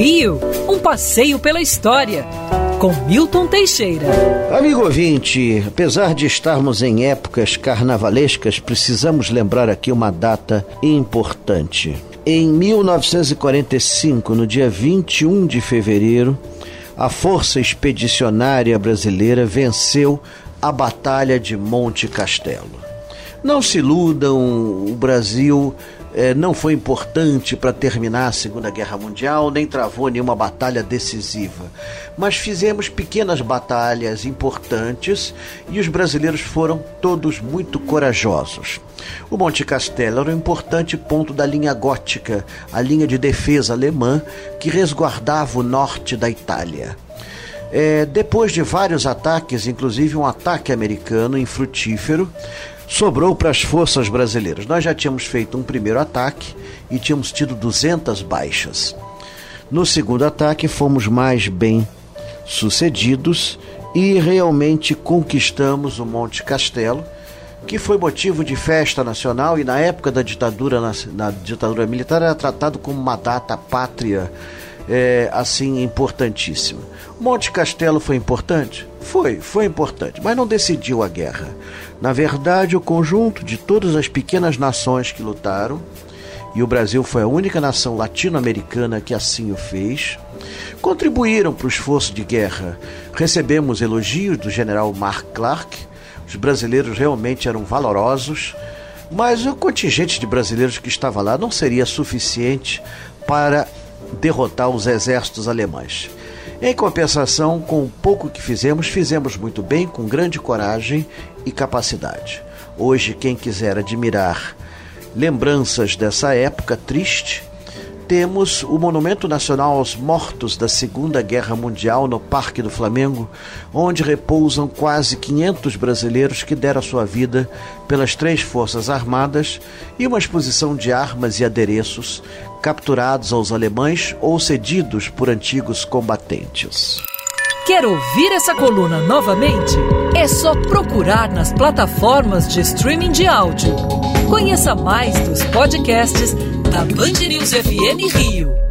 Rio, um passeio pela história, com Milton Teixeira. Amigo ouvinte, apesar de estarmos em épocas carnavalescas, precisamos lembrar aqui uma data importante. Em 1945, no dia 21 de fevereiro, a Força Expedicionária Brasileira venceu a Batalha de Monte Castelo. Não se iludam, o Brasil eh, não foi importante para terminar a Segunda Guerra Mundial, nem travou nenhuma batalha decisiva. Mas fizemos pequenas batalhas importantes e os brasileiros foram todos muito corajosos. O Monte Castelo era um importante ponto da linha gótica, a linha de defesa alemã que resguardava o norte da Itália. É, depois de vários ataques, inclusive um ataque americano infrutífero, sobrou para as forças brasileiras. Nós já tínhamos feito um primeiro ataque e tínhamos tido 200 baixas. No segundo ataque, fomos mais bem sucedidos e realmente conquistamos o Monte Castelo, que foi motivo de festa nacional e na época da ditadura, na, na ditadura militar era tratado como uma data pátria é, assim importantíssima. Monte Castelo foi importante? Foi, foi importante, mas não decidiu a guerra. Na verdade, o conjunto de todas as pequenas nações que lutaram, e o Brasil foi a única nação latino-americana que assim o fez, contribuíram para o esforço de guerra. Recebemos elogios do general Mark Clark, os brasileiros realmente eram valorosos, mas o contingente de brasileiros que estava lá não seria suficiente para derrotar os exércitos alemães. Em compensação, com o pouco que fizemos, fizemos muito bem, com grande coragem e capacidade. Hoje, quem quiser admirar lembranças dessa época triste, temos o Monumento Nacional aos Mortos da Segunda Guerra Mundial no Parque do Flamengo, onde repousam quase 500 brasileiros que deram sua vida pelas três Forças Armadas e uma exposição de armas e adereços capturados aos alemães ou cedidos por antigos combatentes. Quer ouvir essa coluna novamente? É só procurar nas plataformas de streaming de áudio. Conheça mais dos podcasts da Band News FM Rio.